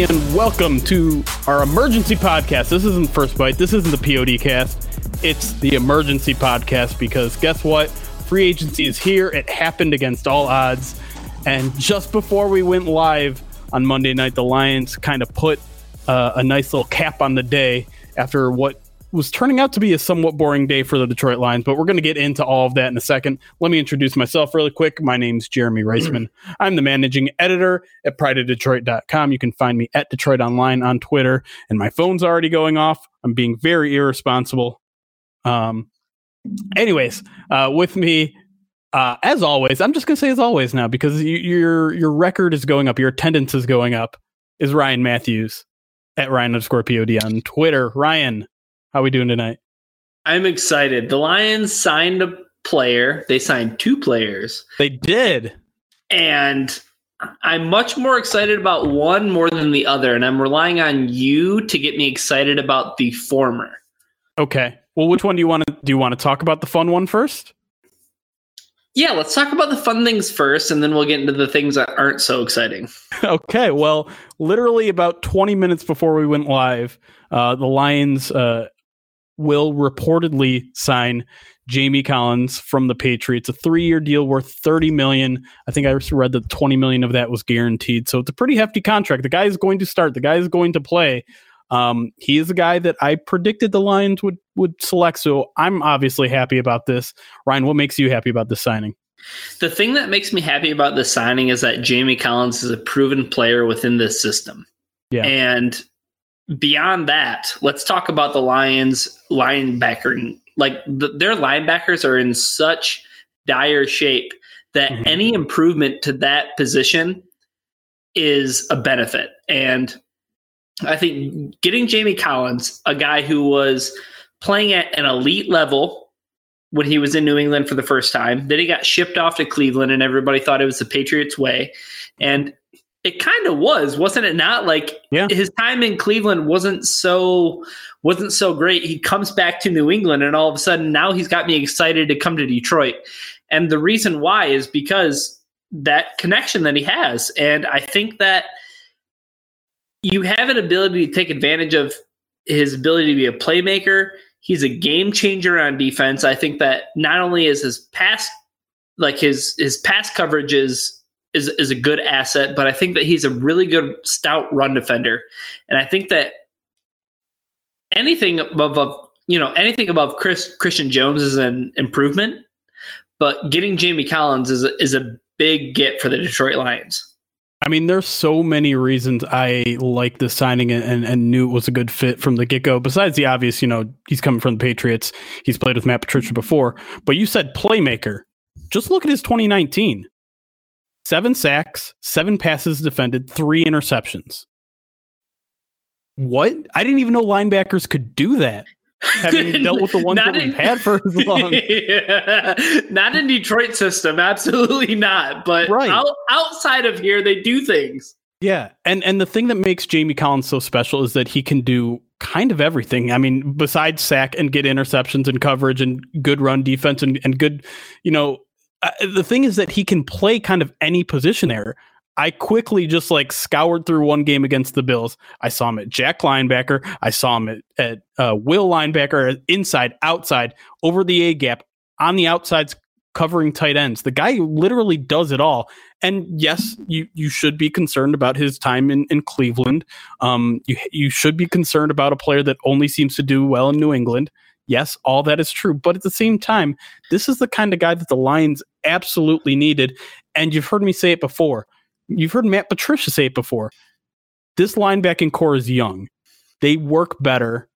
and welcome to our emergency podcast. This isn't First Bite. This isn't the POD cast. It's the emergency podcast because guess what? Free agency is here. It happened against all odds. And just before we went live on Monday night, the Lions kind of put uh, a nice little cap on the day after what was turning out to be a somewhat boring day for the Detroit Lions, but we're going to get into all of that in a second. Let me introduce myself really quick. My name's Jeremy Reisman. I'm the managing editor at prideofdetroit.com. You can find me at Detroit Online on Twitter, and my phone's already going off. I'm being very irresponsible. Um, anyways, uh, with me, uh, as always, I'm just going to say as always now because you, your your record is going up, your attendance is going up. Is Ryan Matthews at Ryan underscore POD on Twitter? Ryan, how are we doing tonight? I'm excited. The Lions signed a player. They signed two players. They did. And I'm much more excited about one more than the other. And I'm relying on you to get me excited about the former. Okay. Well, which one do you want to do you want to talk about the fun one first? Yeah, let's talk about the fun things first, and then we'll get into the things that aren't so exciting. okay. Well, literally about 20 minutes before we went live, uh, the Lions uh, will reportedly sign Jamie Collins from the Patriots, a three-year deal worth 30 million. I think I read that 20 million of that was guaranteed. So it's a pretty hefty contract. The guy is going to start. The guy is going to play. Um, he is a guy that I predicted the Lions would would select. So I'm obviously happy about this. Ryan, what makes you happy about this signing? The thing that makes me happy about the signing is that Jamie Collins is a proven player within this system. Yeah. And beyond that, let's talk about the Lions linebacker. Like the, their linebackers are in such dire shape that mm-hmm. any improvement to that position is a benefit. And I think getting Jamie Collins, a guy who was playing at an elite level when he was in New England for the first time, then he got shipped off to Cleveland and everybody thought it was the Patriots way. And it kind of was, wasn't it not? Like yeah. his time in Cleveland wasn't so wasn't so great. He comes back to New England and all of a sudden now he's got me excited to come to Detroit. And the reason why is because that connection that he has. And I think that you have an ability to take advantage of his ability to be a playmaker. He's a game changer on defense. I think that not only is his pass like his his pass coverage is is is a good asset, but I think that he's a really good stout run defender, and I think that anything above, you know anything above Chris Christian Jones is an improvement, but getting Jamie Collins is a, is a big get for the Detroit Lions. I mean, there's so many reasons I like the signing and, and knew it was a good fit from the get go. Besides the obvious, you know, he's coming from the Patriots. He's played with Matt Patricia before. But you said playmaker. Just look at his 2019 seven sacks, seven passes defended, three interceptions. What? I didn't even know linebackers could do that. Having dealt with the ones that in, we've had for as long. Yeah, not in Detroit system, absolutely not. But right. out, outside of here, they do things. Yeah, and and the thing that makes Jamie Collins so special is that he can do kind of everything. I mean, besides sack and get interceptions and coverage and good run defense and, and good, you know, uh, the thing is that he can play kind of any position there. I quickly just like scoured through one game against the Bills. I saw him at Jack linebacker. I saw him at, at uh, Will linebacker, inside, outside, over the A gap, on the outsides, covering tight ends. The guy literally does it all. And yes, you you should be concerned about his time in, in Cleveland. Um, you you should be concerned about a player that only seems to do well in New England. Yes, all that is true. But at the same time, this is the kind of guy that the Lions absolutely needed. And you've heard me say it before. You've heard Matt Patricia say it before. This linebacking corps is young. They work better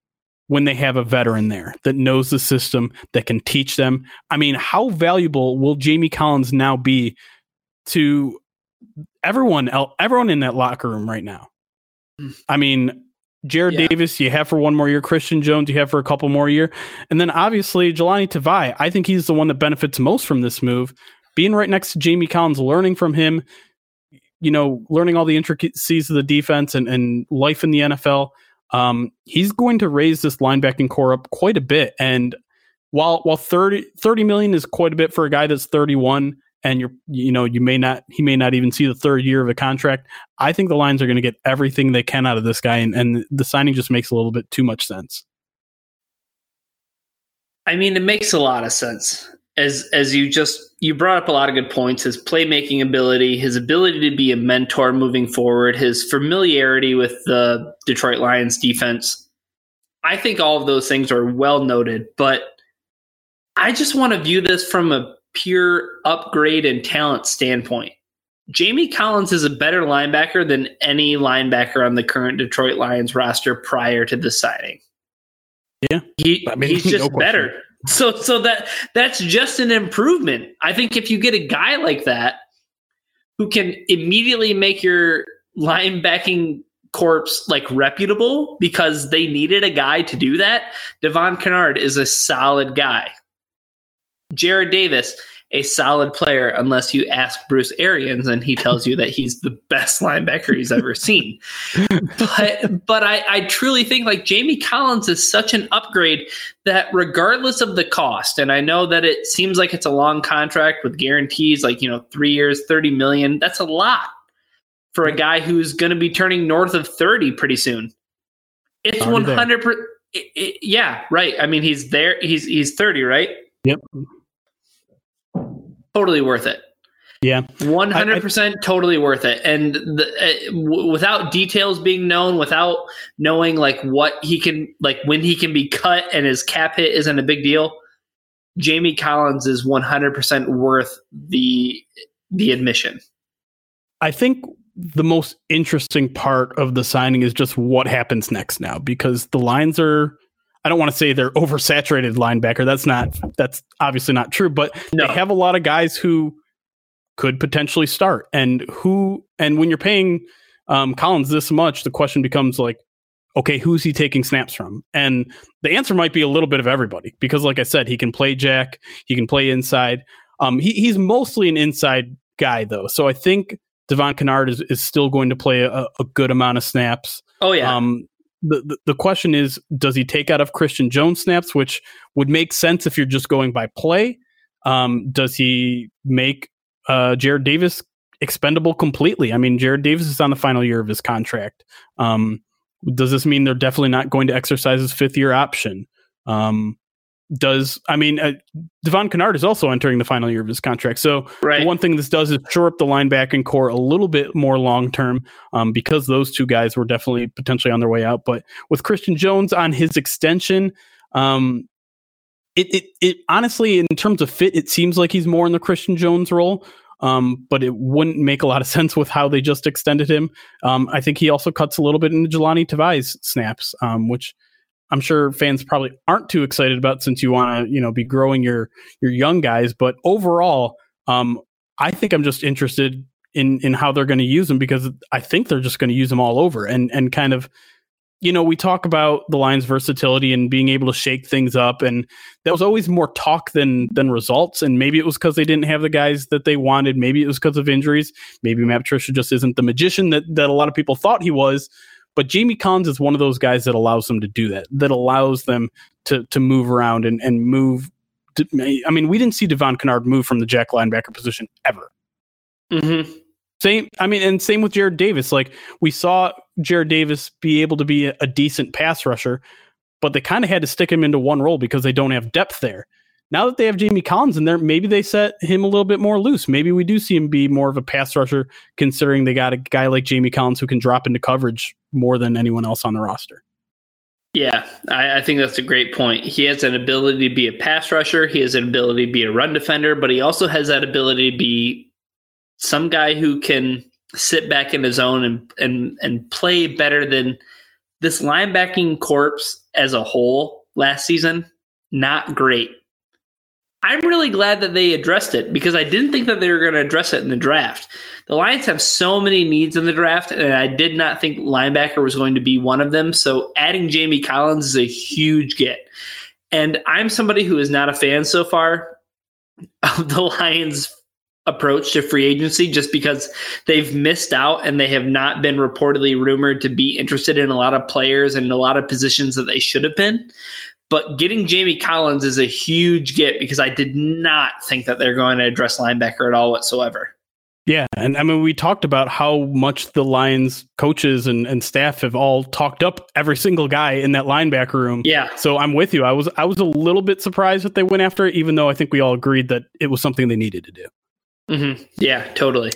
when they have a veteran there that knows the system, that can teach them. I mean, how valuable will Jamie Collins now be to everyone everyone in that locker room right now? Hmm. I mean, Jarrad yeah. Davis, you have for one more year. Christian Jones, you have for a couple more year, and then obviously Jahlani Tavai. I think he's the one that benefits most from this move, being right next to Jamie Collins, learning from him. You know, learning all the intricacies of the defense and, and life in the NFL. Um, he's going to raise this linebacking corps up quite a bit. And while while 30, 30 million is quite a bit for a guy that's 31, and you're you know you may not he may not even see the third year of a contract. I think the Lions are going to get everything they can out of this guy, and, and the signing just makes a little bit too much sense. I mean, it makes a lot of sense. As as you just you brought up a lot of good points. His playmaking ability, his ability to be a mentor moving forward, his familiarity with the Detroit Lions defense. I think all of those things are well noted, but I just want to view this from a pure upgrade and talent standpoint. Jamie Collins is a better linebacker than any linebacker on the current Detroit Lions roster prior to the signing. Yeah, he, I mean, he's just no better. So, so that that's just an improvement. I think if you get a guy like that who can immediately make your linebacking corps like reputable because they needed a guy to do that, Devon Kennard is a solid guy. Jarrad Davis, a solid player unless you ask Bruce Arians and he tells you that he's the best linebacker he's ever seen. but but I, I truly think like Jamie Collins is such an upgrade that regardless of the cost, and I know that it seems like it's a long contract with guarantees like, you know, three years, 30 million. That's a lot for a guy who's going to be turning north of 30 pretty soon. It's 100 percent yeah, right. I mean, he's there. He's he's 30, right? Yep totally worth it. Yeah, one hundred percent, totally worth it. And the, uh, w- without details being known, without knowing like what he can, like when he can be cut and his cap hit isn't a big deal. Jamie Collins is one hundred percent worth the the admission. I think the most interesting part of the signing is just what happens next now because the Lions are I don't want to say they're oversaturated linebacker. That's not that's obviously not true, but no. they have a lot of guys who could potentially start and who and when you're paying um, Collins this much, the question becomes like, okay, who's he taking snaps from? And the answer might be a little bit of everybody because, like I said, he can play Jack, he can play inside. Um, he, he's mostly an inside guy though, so I think Devon Kennard is, is still going to play a, a good amount of snaps. Oh yeah. Um, the, the, question is does he take out of Christian Jones snaps, which would make sense if you're just going by play? Um, does he make uh, Jarrad Davis expendable completely? I mean, Jarrad Davis is on the final year of his contract. Um, does this mean they're definitely not going to exercise his fifth year option? Um, does I mean uh, Devon Kennard is also entering the final year of his contract. So right. one thing this does is shore up the linebacking corps a little bit more long term um, because those two guys were definitely potentially on their way out. But with Christian Jones on his extension, um, it, it it honestly in terms of fit, it seems like he's more in the Christian Jones role. Um, but it wouldn't make a lot of sense with how they just extended him. Um, I think he also cuts a little bit into Jahlani Tavai's snaps, um, which I'm sure fans probably aren't too excited about since you want to, you know, be growing your your young guys. But overall, um, I think I'm just interested in in how they're going to use them because I think they're just going to use them all over and and kind of, you know, we talk about the Lions' versatility and being able to shake things up, and that was always more talk than than results. And maybe it was because they didn't have the guys that they wanted. Maybe it was because of injuries. Maybe Matt Patricia just isn't the magician that that a lot of people thought he was. But Jamie Collins is one of those guys that allows them to do that, that allows them to to move around and, and move. To, I mean, we didn't see Devon Kennard move from the jack linebacker position ever. Mm-hmm. Same, I mean, and same with Jarrad Davis. Like we saw Jarrad Davis be able to be a, a decent pass rusher, but they kind of had to stick him into one role because they don't have depth there now that they have Jamie Collins in there, maybe they set him a little bit more loose. Maybe we do see him be more of a pass rusher, considering they got a guy like Jamie Collins who can drop into coverage more than anyone else on the roster. Yeah, I, I, think that's a great point. He has an ability to be a pass rusher. He has an ability to be a run defender, but he also has that ability to be some guy who can sit back in his zone and and and play better than this linebacking corpse as a whole last season. Not great. I'm really glad that they addressed it because I didn't think that they were going to address it in the draft. The Lions have so many needs in the draft, and I did not think linebacker was going to be one of them. So adding Jamie Collins is a huge get. And I'm somebody who is not a fan so far of the Lions' approach to free agency just because they've missed out and they have not been reportedly rumored to be interested in a lot of players and a lot of positions that they should have been. But getting Jamie Collins is a huge get because I did not think that they're going to address linebacker at all whatsoever. Yeah, and I mean we talked about how much the Lions coaches and, and staff have all talked up every single guy in that linebacker room. Yeah. So I'm with you. I was I was a little bit surprised that they went after it, even though I think we all agreed that it was something they needed to do. Mm-hmm. Yeah, totally.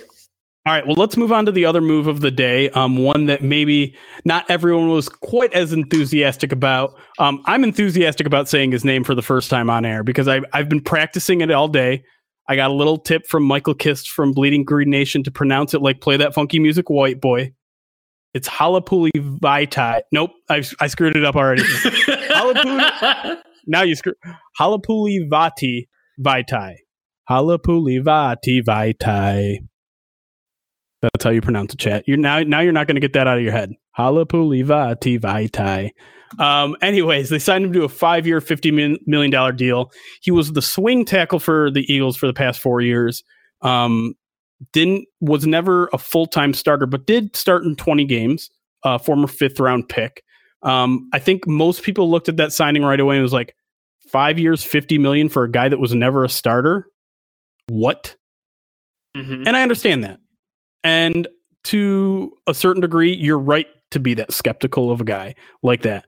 All right, well, let's move on to the other move of the day. Um, one that maybe not everyone was quite as enthusiastic about. Um, I'm enthusiastic about saying his name for the first time on air because I've I've been practicing it all day. I got a little tip from Michael Kist from Bleeding Green Nation to pronounce it like play that funky music, white boy. It's Halapuli Vaitai. Nope, I, I screwed it up already. Halapuli, now you screw Halapuli Vati Vaitai. Halapuli Vati Vaitai. That's how you pronounce the chat. You're now now you're not going to get that out of your head. Halapuli Vati Vaitai. Um, anyways, they signed him to a five year, $50 million deal. He was the swing tackle for the Eagles for the past four years. Um, didn't, was never a full time starter, but did start in 20 games, uh, former fifth round pick. Um, I think most people looked at that signing right away and was like, five years, 50 million for a guy that was never a starter. What? Mm-hmm. And I understand that. And to a certain degree, you're right to be that skeptical of a guy like that.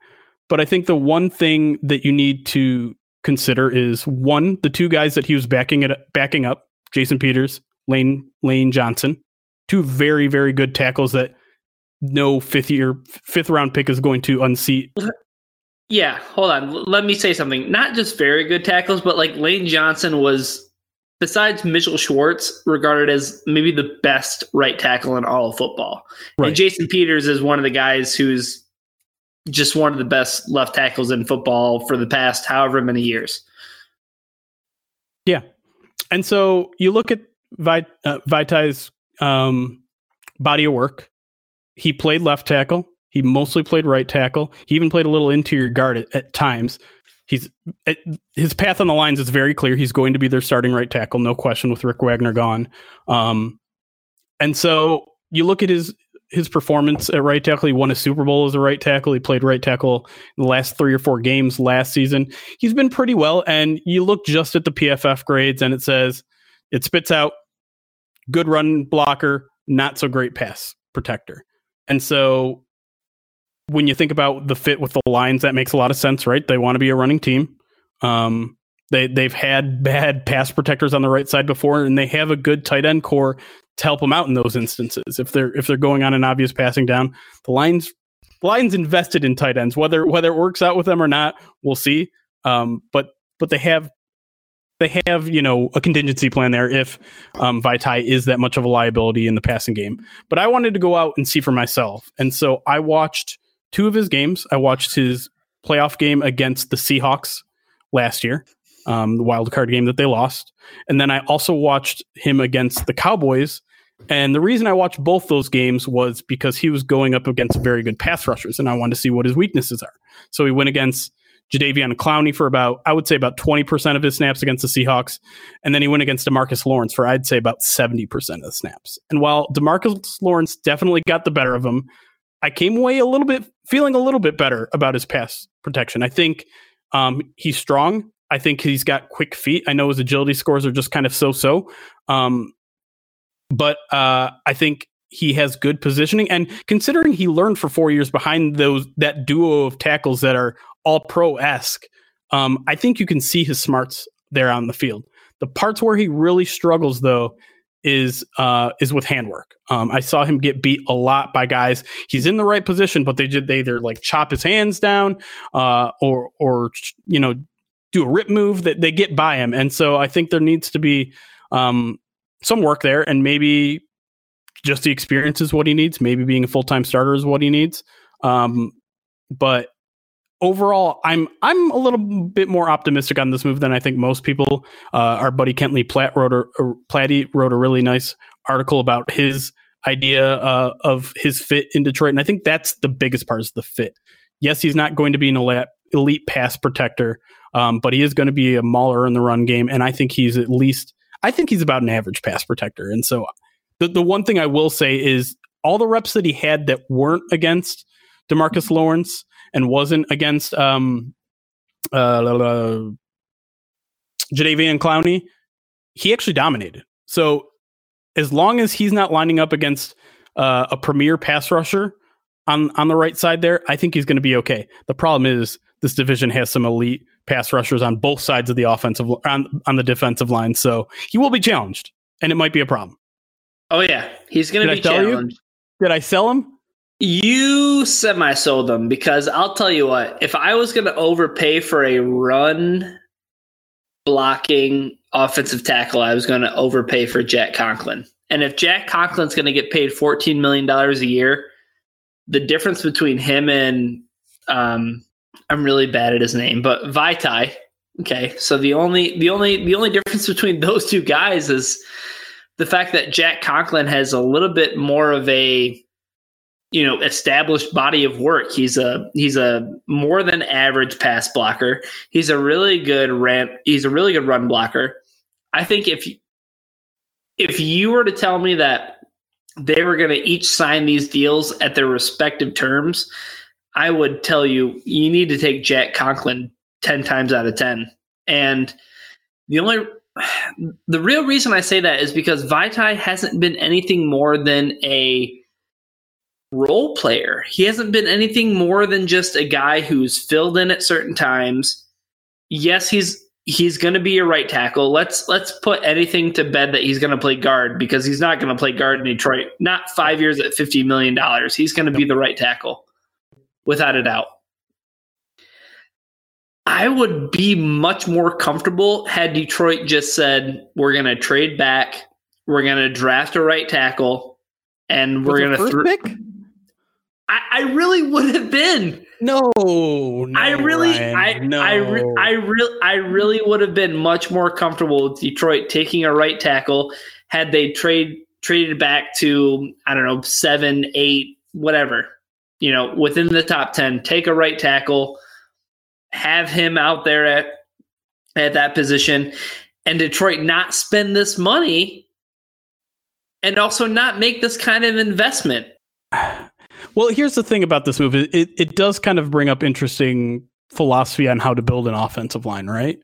But I think the one thing that you need to consider is one, the two guys that he was backing it backing up, Jason Peters, Lane Lane Johnson, two very very good tackles that no fifth year fifth round pick is going to unseat. Yeah, hold on. Let me say something. Not just very good tackles, but like Lane Johnson was besides Mitchell Schwartz, regarded as maybe the best right tackle in all of football. Right. And Jason Peters is one of the guys who's just one of the best left tackles in football for the past however many years. Yeah. And so you look at Vit- uh, Vaitai's um, body of work. He played left tackle. He mostly played right tackle. He even played a little interior guard at, at times. He's his path on the Lions is very clear. He's going to be their starting right tackle, no question, with Rick Wagner gone. Um, and so you look at his his performance at right tackle. He won a Super Bowl as a right tackle. He played right tackle in the last three or four games last season. He's been pretty well. And you look just at the PFF grades and it says it spits out good run blocker, not so great pass protector. And so when you think about the fit with the Lions, that makes a lot of sense, right? They want to be a running team. Um, they they've had bad pass protectors on the right side before, and they have a good tight end corps to help them out in those instances. If they're if they're going on an obvious passing down, the Lions the Lions invested in tight ends. Whether whether it works out with them or not, we'll see. Um, but but they have they have you know a contingency plan there if um, Vaitai is that much of a liability in the passing game. But I wanted to go out and see for myself, and so I watched two of his games. I watched his playoff game against the Seahawks last year, um, the wild card game that they lost. And then I also watched him against the Cowboys. And the reason I watched both those games was because he was going up against very good pass rushers, and I wanted to see what his weaknesses are. So he went against Jadeveon Clowney for about, I would say, about 20% of his snaps against the Seahawks. And then he went against Demarcus Lawrence for, I'd say, about 70% of the snaps. And while Demarcus Lawrence definitely got the better of him, I came away a little bit feeling a little bit better about his pass protection. I think um, he's strong. I think he's got quick feet. I know his agility scores are just kind of so so. Um, but uh, I think he has good positioning. And considering he learned for four years behind those that duo of tackles that are all pro esque, um, I think you can see his smarts there on the field. The parts where he really struggles, though, is uh, is with handwork. Um, I saw him get beat a lot by guys. He's in the right position, but they did they either like chop his hands down, uh, or or you know do a rip move that they get by him. And so I think there needs to be um, some work there, and maybe just the experience is what he needs. Maybe being a full time starter is what he needs. Um, but overall, I'm I'm a little bit more optimistic on this move than I think most people. Uh, our buddy Kent Lee Platte wrote a, Platty wrote a really nice article about his idea uh, of his fit in Detroit, and I think that's the biggest part is the fit. Yes, he's not going to be an elite, elite pass protector, um, but he is going to be a mauler in the run game, and I think he's at least I think he's about an average pass protector. And so the the one thing I will say is all the reps that he had that weren't against Demarcus Lawrence and wasn't against um, uh, Jadeveon Clowney, he actually dominated. So as long as he's not lining up against uh, a premier pass rusher on on the right side there, I think he's going to be okay. The problem is this division has some elite pass rushers on both sides of the offensive on on the defensive line, so he will be challenged, and it might be a problem. Oh yeah, he's going to be challenged. You? Did I sell him? You semi sold them because I'll tell you what, if I was going to overpay for a run blocking offensive tackle, I was going to overpay for Jack Conklin. And if Jack Conklin's going to get paid $14 million a year, the difference between him and um, I'm really bad at his name, but Vaitai. Okay, so the only the only the only difference between those two guys is the fact that Jack Conklin has a little bit more of a you know established body of work. He's a he's a more than average pass blocker. He's a really good ramp. He's a really good run blocker. I think if if you were to tell me that they were going to each sign these deals at their respective terms, I would tell you you need to take Jack Conklin 10 times out of 10. And the only the real reason I say that is because Vitai hasn't been anything more than a role player. He hasn't been anything more than just a guy who's filled in at certain times. Yes, he's he's going to be a right tackle. Let's let's put anything to bed that he's going to play guard because he's not going to play guard in Detroit. Not 5 years at 50 million dollars. He's going to be the right tackle without a doubt. I would be much more comfortable had Detroit just said we're going to trade back, we're going to draft a right tackle, and we're going to th- I, I really would have been. No, no I really, Ryan, I, no. I, re- I really, I really would have been much more comfortable with Detroit taking a right tackle had they trade traded back to I don't know seven, eight, whatever. You know, within the top ten, take a right tackle, have him out there at at that position, and Detroit not spend this money, and also not make this kind of investment. Well, here's the thing about this move: it, it, does kind of bring up interesting philosophy on how to build an offensive line, right?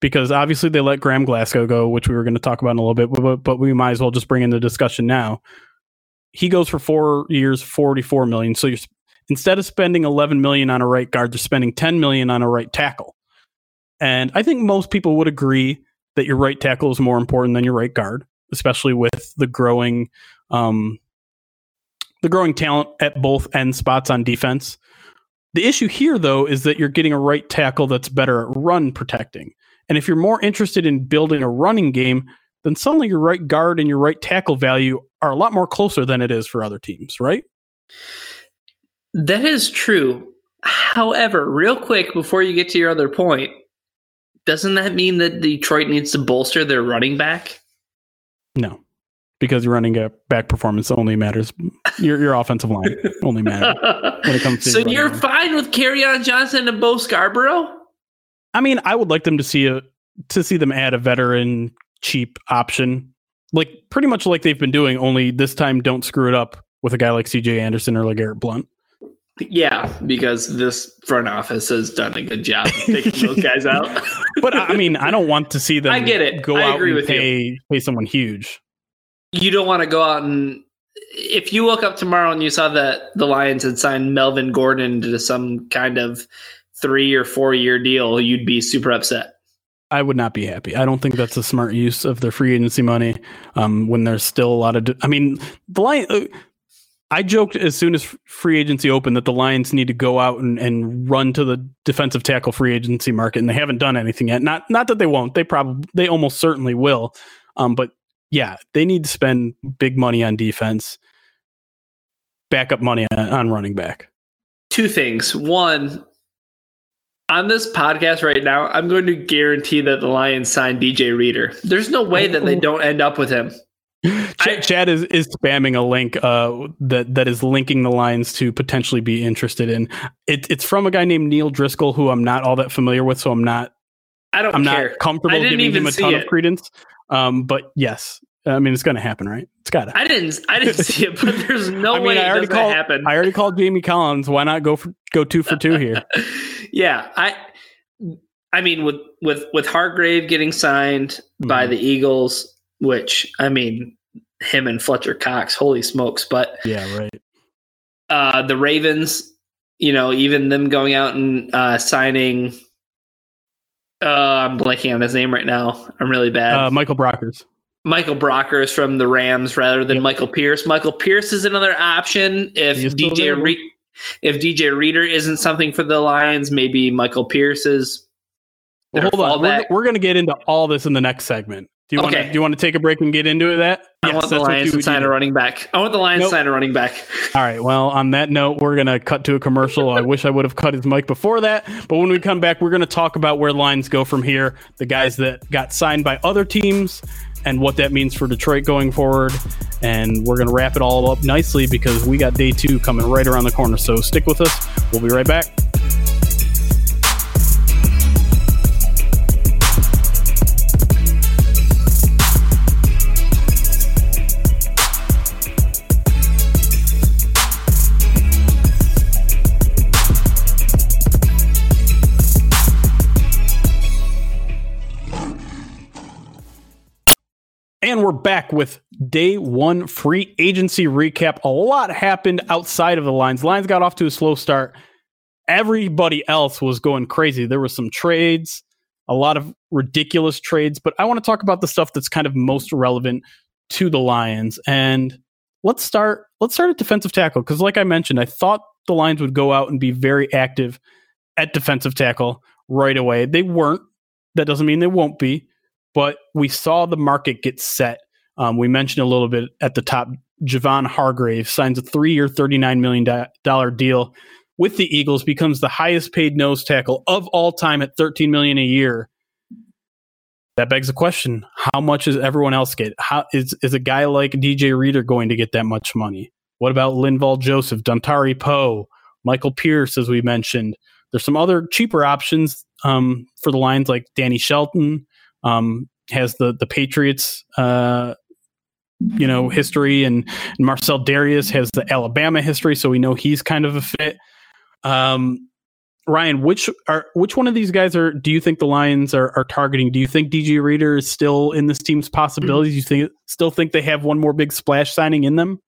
Because obviously they let Graham Glasgow go, which we were going to talk about in a little bit, but, but we might as well just bring in the discussion now. He goes for four years, forty-four million. So you're instead of spending eleven million on a right guard, they're spending ten million on a right tackle. And I think most people would agree that your right tackle is more important than your right guard, especially with the growing um, the growing talent at both end spots on defense. The issue here, though, is that you're getting a right tackle that's better at run protecting. And if you're more interested in building a running game, then suddenly your right guard and your right tackle value are a lot more closer than it is for other teams, right? That is true. However, real quick before you get to your other point, doesn't that mean that Detroit needs to bolster their running back? No because you're running a back performance only matters. Your your offensive line only matters when it comes to. So you're fine with Kerryon Johnson and Bo Scarborough? I mean, I would like them to see a to see them add a veteran cheap option, like pretty much like they've been doing. Only this time, don't screw it up with a guy like C.J. Anderson or like Garrett Blount. Yeah, because this front office has done a good job taking those guys out. but I mean, I don't want to see them. I get it. Go I out and pay you. pay someone huge you don't want to go out and if you woke up tomorrow and you saw that the Lions had signed Melvin Gordon to some kind of three or four year deal, you'd be super upset. I would not be happy. I don't think that's a smart use of their free agency money. Um, when there's still a lot of, I mean, the Lions. Uh, I joked as soon as free agency opened that the Lions need to go out and, and run to the defensive tackle free agency market, and they haven't done anything yet. Not not that they won't. They probably they almost certainly will. Um, but yeah, they need to spend big money on defense, backup money on, on running back. Two things. One, on this podcast right now, I'm going to guarantee that the Lions sign DJ Reader. There's no way that they don't end up with him. Ch- Chad is, is spamming a link uh, that that is linking the Lions to potentially be interested in. It, it's from a guy named Neil Driscoll, who I'm not all that familiar with, so I'm not. I don't. I'm care. not comfortable giving him a ton it. of credence. Um, but yes, I mean it's going to happen, right? It's got to. I didn't. I didn't see it, but there's no I mean, way I already called, happen. I already called Jamie Collins. Why not go for go two for two here? yeah, I I mean, with with with Hargrave getting signed mm-hmm. by the Eagles, which I mean, him and Fletcher Cox, holy smokes! But yeah, right. Uh, the Ravens, you know, even them going out and uh, signing. Uh, I'm blanking on his name right now. I'm really bad. Uh, Michael Brockers. Michael Brockers from the Rams rather than yep. Michael Pierce. Michael Pierce is another option if DJ Re- if DJ Reader isn't something for the Lions. Maybe Michael Pierce is. Well, hold on, we're, we're going to get into all this in the next segment. Do you okay. want to do you want to take a break and get into that? I yes, want the Lions to sign a running back. I want the Lions nope. to sign a running back. All right. Well, on that note, we're gonna cut to a commercial. I wish I would have cut his mic before that. But when we come back, we're gonna talk about where Lions go from here. The guys that got signed by other teams and what that means for Detroit going forward. And we're gonna wrap it all up nicely because we got day two coming right around the corner. So stick with us. We'll be right back. And we're back with day one free agency recap. A lot happened outside of the Lions. Lions got off to a slow start. Everybody else was going crazy. There was some trades, a lot of ridiculous trades, but I want to talk about the stuff that's kind of most relevant to the Lions. And let's start let's start at defensive tackle because like I mentioned, I thought the Lions would go out and be very active at defensive tackle right away. They weren't. That doesn't mean they won't be but we saw the market get set. Um, we mentioned a little bit at the top. Javon Hargrave signs a three-year, thirty-nine million dollar deal with the Eagles, becomes the highest paid nose tackle of all time at thirteen million a year. That begs the question: How much does everyone else get? How is is a guy like DJ Reader going to get that much money? What about Linval Joseph, Dontari Poe, Michael Pierce, as we mentioned? There's some other cheaper options um, for the Lions, like Danny Shelton, um, has the the Patriots uh, you know history, and, and, Marcell Dareus has the Alabama history, so we know he's kind of a fit. Um, Ryan, which are which one of these guys are do you think the Lions are, are targeting? Do you think DJ Reader is still in this team's possibilities? You think still think they have one more big splash signing in them?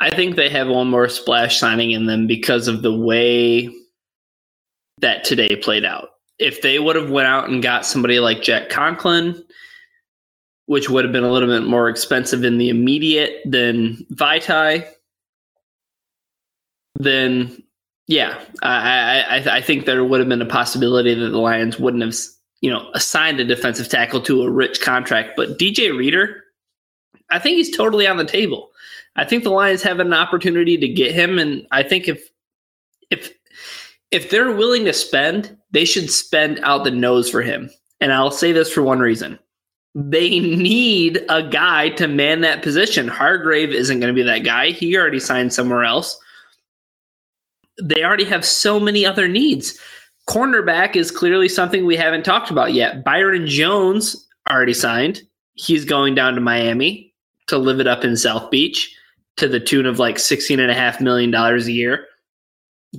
I think they have one more splash signing in them because of the way that today played out if they would have went out and got somebody like Jack Conklin, which would have been a little bit more expensive in the immediate than Vaitai, then yeah, I, I, I think there would have been a possibility that the Lions wouldn't have you know assigned a defensive tackle to a rich contract. But DJ Reader, I think he's totally on the table. I think the Lions have an opportunity to get him, and I think if if if they're willing to spend, they should spend out the nose for him. And I'll say this for one reason. They need a guy to man that position. Hargrave isn't going to be that guy. He already signed somewhere else. They already have so many other needs. Cornerback is clearly something we haven't talked about yet. Byron Jones already signed. He's going down to Miami to live it up in South Beach to the tune of like $16.5 million a year.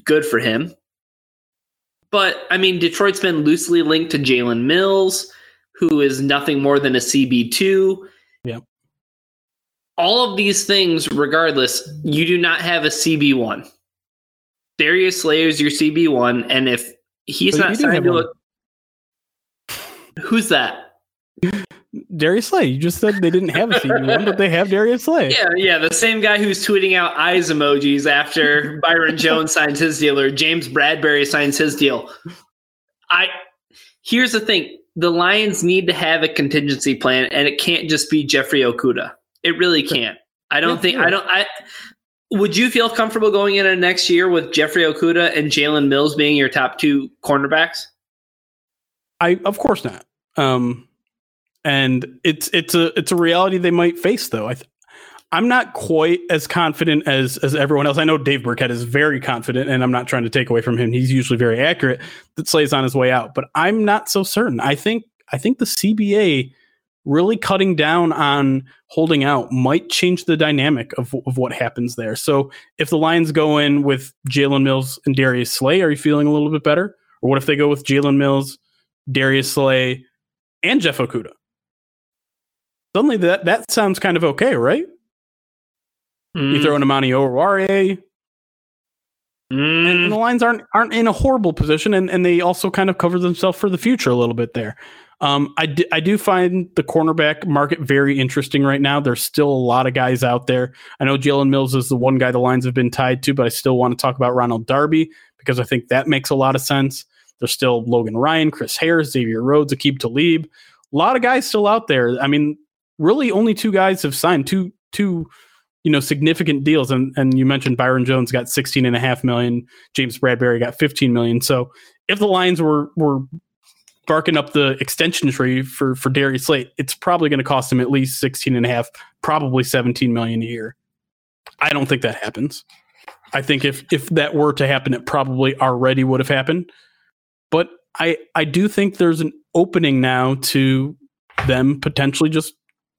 Good for him. But I mean, Detroit's been loosely linked to Jalen Mills, who is nothing more than a CB2. Yeah. All of these things, regardless, you do not have a CB1. Darius Slay is your CB1, and if he's but not signed to a, who's that? Darius Slay. You just said they didn't have a CB1, but they have Darius Slay. Yeah, yeah. The same guy who's tweeting out eyes emojis after Byron Jones signs his deal or James Bradberry signs his deal. I here's the thing. The Lions need to have a contingency plan, and it can't just be Jeffrey Okudah. It really can't. I don't yeah, think I don't I would you feel comfortable going into next year with Jeffrey Okudah and Jalen Mills being your top two cornerbacks? I of course not. Um and it's it's a it's a reality they might face though. I th- I'm not quite as confident as as everyone else. I know Dave Birkett is very confident, and I'm not trying to take away from him. He's usually very accurate. That Slay's on his way out, but I'm not so certain. I think I think the CBA really cutting down on holding out might change the dynamic of, of what happens there. So if the Lions go in with Jalen Mills and Darius Slay, are you feeling a little bit better? Or what if they go with Jalen Mills, Darius Slay, and Jeff Okudah? Suddenly that that sounds kind of okay, right? Mm. You throw in Amani Oruwariye. Mm. And the Lions aren't aren't in a horrible position, and, and they also kind of cover themselves for the future a little bit there. Um, I, d- I do find the cornerback market very interesting right now. There's still a lot of guys out there. I know Jalen Mills is the one guy the Lions have been tied to, but I still want to talk about Ronald Darby because I think that makes a lot of sense. There's still Logan Ryan, Chris Harris, Xavier Rhodes, Aqib Talib. A lot of guys still out there. I mean, really only two guys have signed two two you know significant deals. And and you mentioned Byron Jones got 16 and a half million James Bradberry got 15 million. So if the Lions were were barking up the extension tree for for Darius Slay it's probably going to cost him at least 16 and a half probably 17 million a year. I don't think that happens. I think if if that were to happen it probably already would have happened. But I I do think there's an opening now to them potentially just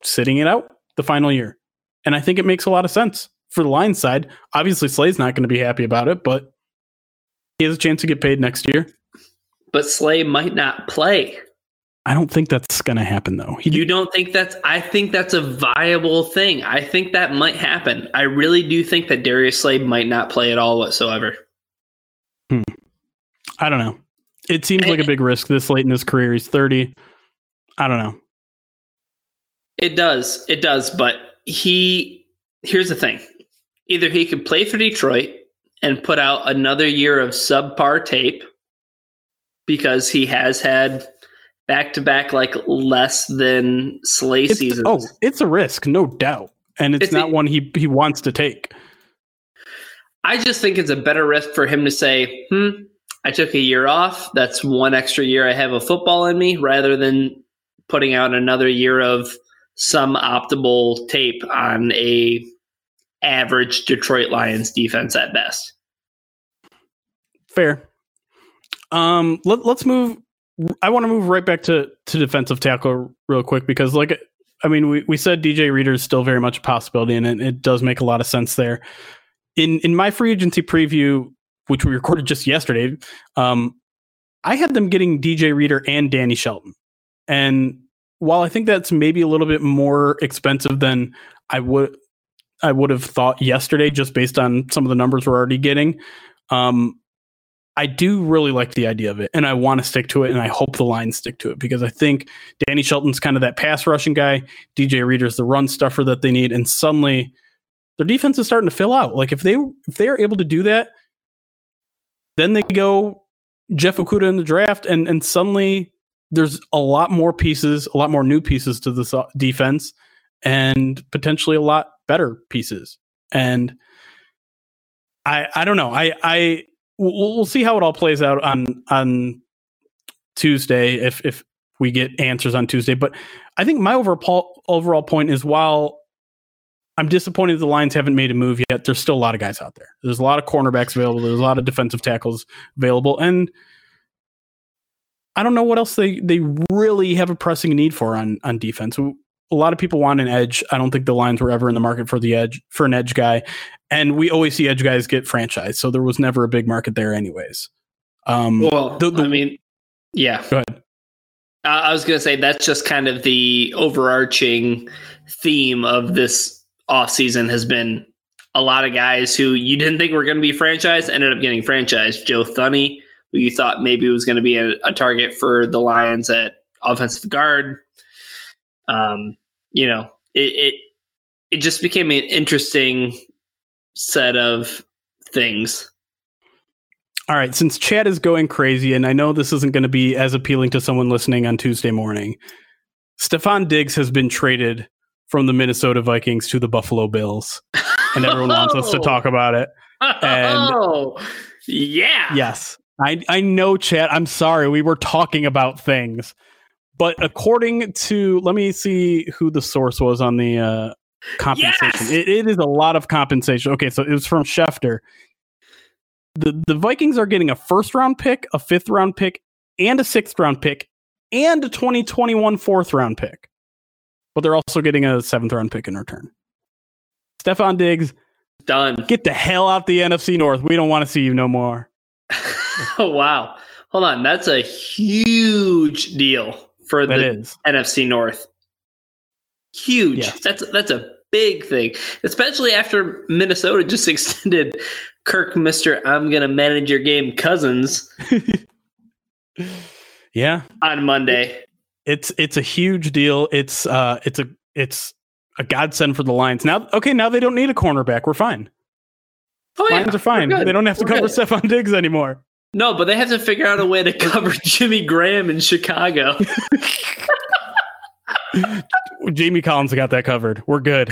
sitting it out the final year. And I think it makes a lot of sense for the Lions side. Obviously, Slay's not going to be happy about it, but he has a chance to get paid next year. But Slay might not play. I don't think that's going to happen, though. He, you don't think that's? I think that's a viable thing. I think that might happen. I really do think that Darius Slay might not play at all whatsoever. Hmm. I don't know. It seems like a big risk this late in his career. He's 30. I don't know. It does. It does. But he, here's the thing either he could play for Detroit and put out another year of subpar tape because he has had back to back like less than Slay it's, seasons. Oh, it's a risk, no doubt. And it's, it's not a, one he, he wants to take. I just think it's a better risk for him to say, hmm, I took a year off. That's one extra year I have a football in me rather than putting out another year of some optimal tape on a average Detroit Lions defense at best. Fair. Um, let, let's move. I want to move right back to to defensive tackle real quick because, like, I mean, we, we said DJ Reader is still very much a possibility, and it, it does make a lot of sense there. In in my free agency preview, which we recorded just yesterday, um, I had them getting DJ Reader and Danny Shelton, and while I think that's maybe a little bit more expensive than I would I would have thought yesterday, just based on some of the numbers we're already getting, um, I do really like the idea of it, and I want to stick to it, and I hope the Lions stick to it because I think Danny Shelton's kind of that pass rushing guy. DJ Reader's the run stuffer that they need, and suddenly their defense is starting to fill out. Like if they if they are able to do that, then they go Jeff Okudah in the draft, and and suddenly there's a lot more pieces, a lot more new pieces to this uh, defense, and potentially a lot better pieces. And I I don't know. I I we'll, we'll see how it all plays out on on Tuesday if if we get answers on Tuesday. But I think my overall overall point is while I'm disappointed the Lions haven't made a move yet, there's still a lot of guys out there. There's a lot of cornerbacks available. There's a lot of defensive tackles available, and I don't know what else they they really have a pressing need for on on defense. A lot of people want an edge. I don't think the Lions were ever in the market for the edge for an edge guy, and we always see edge guys get franchised, so there was never a big market there, anyways. Um, well, the, the, I mean, yeah. Go ahead. Uh, I was going to say that's just kind of the overarching theme of this offseason has been a lot of guys who you didn't think were going to be franchised ended up getting franchised. Joe Thuney, who you thought maybe it was going to be a, a, target for the Lions at offensive guard. Um, you know, it, it it just became an interesting set of things. All right, since chat is going crazy, and I know this isn't going to be as appealing to someone listening on Tuesday morning, Stefon Diggs has been traded from the Minnesota Vikings to the Buffalo Bills, and everyone wants us to talk about it. And oh, yeah, yes, I I know, chat. I'm sorry, we were talking about things, but according to let me see who the source was on the uh, compensation. Yes! It, it is a lot of compensation. Okay, so it was from Schefter. The the Vikings are getting a first round pick, a fifth round pick, and a sixth round pick, and a 2021 fourth round pick. But they're also getting a seventh round pick in return. Stefon Diggs, done. Get the hell out the NFC North. We don't want to see you no more. oh wow. Hold on, that's a huge deal for That the is. NFC North. Huge. Yes. That's that's a big thing, especially after Minnesota just extended Kirk, Mister, I'm gonna manage your game, Cousins Yeah, on Monday. it's it's a huge deal. It's uh it's a it's a godsend for the Lions. Now okay, now they don't need a cornerback. We're fine. Oh yeah, Lions are fine. They don't have to We're cover good. Stefon Diggs anymore. No, but they have to figure out a way to cover Jimmy Graham in Chicago. Jamie Collins got that covered. We're good.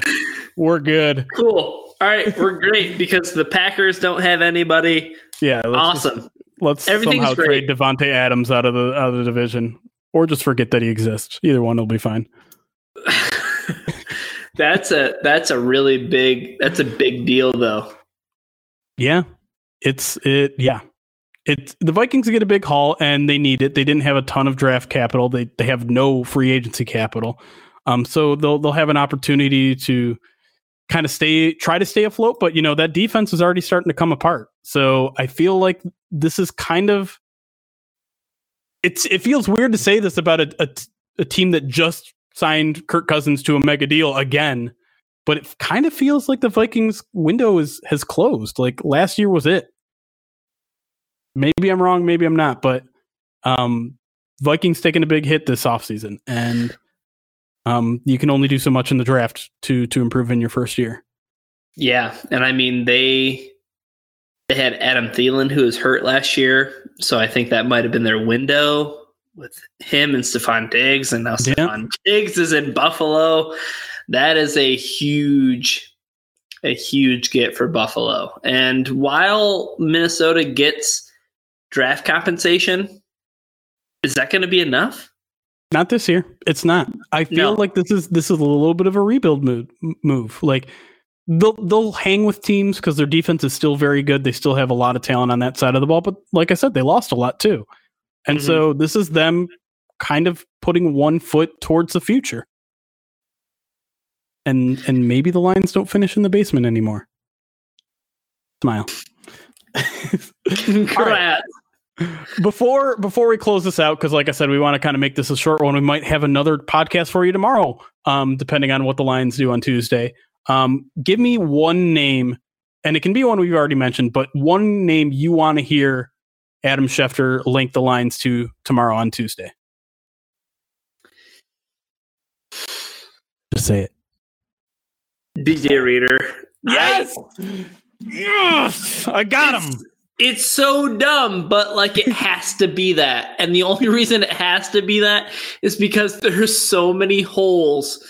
We're good. cool. All right, we're great because the Packers don't have anybody. Yeah. Let's just- Awesome. let's Everything's somehow great. trade Davante Adams out of the out of the division, or just forget that he exists. Either one will be fine. that's a that's a really big that's a big deal though. Yeah, it's it. Yeah, it's the Vikings get a big haul and they need it. They didn't have a ton of draft capital. They they have no free agency capital. Um, so they'll they'll have an opportunity to kind of stay try to stay afloat. But you know that defense is already starting to come apart. So I feel like this is kind of it's it feels weird to say this about a, a, a team that just signed Kirk Cousins to a mega deal again but it kind of feels like the Vikings window is has closed. Like last year was it. Maybe I'm wrong, maybe I'm not, but um Vikings taking a big hit this offseason and um you can only do so much in the draft to to improve in your first year. Yeah, and I mean they they had Adam Thielen who was hurt last year, so I think that might have been their window with him and Stefon Diggs, and now Yeah. Stefon Diggs is in Buffalo. That is a huge a huge get for Buffalo. And while Minnesota gets draft compensation, is that going to be enough? Not this year. It's not. I feel No. like this is this is a little bit of a rebuild move. Move like they'll they'll hang with teams because their defense is still very good. They still have a lot of talent on that side of the ball. But like I said, they lost a lot too, and Mhm. so this is them kind of putting one foot towards the future. And and maybe the Lions don't finish in the basement anymore. Smile. Right before before we close this out because like i said we want to kind of make this a short one we might have another podcast for you tomorrow um depending on what the lions do on tuesday. Um give me one name and it can be one we've already mentioned but one name you want to hear adam schefter link the lions to tomorrow on tuesday. Just say it. DJ Reader. yes! Yes! I got him It's so dumb, but like it has to be that. And the only reason it has to be that is because there's so many holes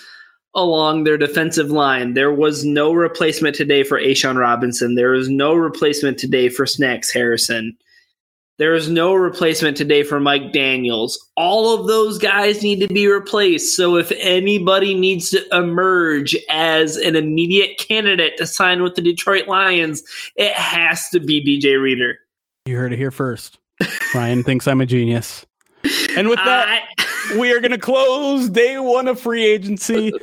along their defensive line. There was no replacement today for A'Shawn Robinson. There was no replacement today for Snacks Harrison. There is no replacement today for Mike Daniels. All of those guys need to be replaced. So if anybody needs to emerge as an immediate candidate to sign with the Detroit Lions, it has to be DJ Reader. you heard it here first ryan thinks i'm a genius and with that I- we are going to close day one of free agency.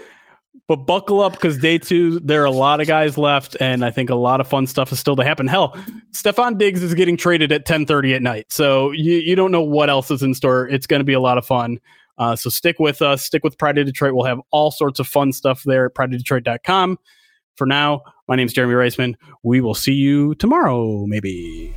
But buckle up because day two, there are a lot of guys left, and I think a lot of fun stuff is still to happen. Hell, Stefon Diggs is getting traded at 10:30 at night, so you you don't know what else is in store. It's going to be a lot of fun. Uh, so stick with us. Stick with Pride of Detroit. We'll have all sorts of fun stuff there at prideofdetroit.com. For now, my name is Jeremy Reisman. We will see you tomorrow, maybe.